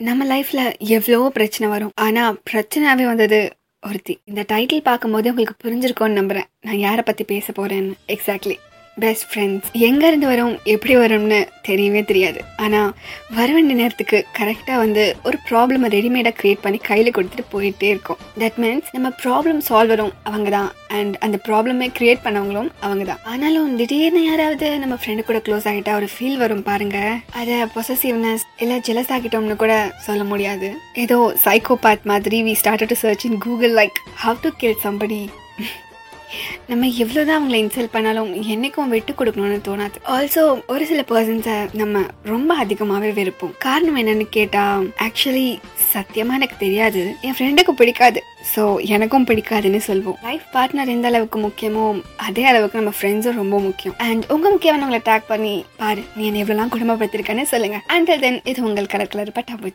நம்ம லைஃப்பில் எவ்வளவோ பிரச்சனை வரும். ஆனால் பிரச்சனையாகவே வந்தது ஒருத்தி. இந்த டைட்டில் பார்க்கும்போது உங்களுக்கு புரிஞ்சிருக்கோன்னு நம்புகிறேன் நான் யாரை பற்றி பேச போகிறேன்னு எக்ஸாக்ட்லி பெஸ்ட் ஃப்ரெண்ட்ஸ் எங்கேருந்து வரும் எப்படி வரும்னு தெரியவே தெரியாது. ஆனால் வர வேண்டிய நேரத்துக்கு கரெக்டாக வந்து ஒரு ப்ராப்ளமை ரெடிமேடாக க்ரியேட் பண்ணி கையில் கொடுத்துட்டு போயிட்டே இருக்கும். தட் மீன்ஸ் நம்ம ப்ராப்ளம் சால்வரும் அவங்க தான். அண்ட் அந்த ப்ராப்ளமே க்ரியேட் பண்ணவங்களும் அவங்க தான். ஆனாலும் திடீர்னு யாராவது நம்ம ஃப்ரெண்டு கூட க்ளோஸ் ஆகிட்டா ஒரு ஃபீல் வரும் பாருங்க. அதை பொசசிவ்னஸ் இல்லை ஜெலஸ் ஆகிட்டோம்னு கூட சொல்ல முடியாது. ஏதோ சைக்கோபாத் மாதிரி we start to search in Google like how to kill somebody நம்ம எவ்வளோதான் அவங்கள இன்சல்ட் பண்ணாலும் என்னைக்கும் விட்டு கொடுக்கணும்னு தோணாது. ஆல்சோ ஒரு சில பர்சன்ஸை நம்ம ரொம்ப அதிகமாகவே வெறுப்போம். காரணம் என்னன்னு கேட்டால் ஆக்சுவலி சத்தியமாக எனக்கு தெரியாது. என் ஃப்ரெண்டுக்கு பிடிக்காது. ஸோ எனக்கும் பிடிக்காதுன்னு சொல்வோம். லைஃப் பார்ட்னர் எந்த அளவுக்கு முக்கியமோ அதே அளவுக்கு நம்ம ஃப்ரெண்ட்ஸும் ரொம்ப முக்கியம். அண்ட் உங்கள் முக்கியமானவங்களை டேக் பண்ணி பாரு நீ என்ன எவ்வளோலாம் குடும்பப்படுத்திருக்கேன்னு சொல்லுங்கள் அண்ட் தென் இது உங்கள் கலர் கலர் பட்டாம்பூச்சி.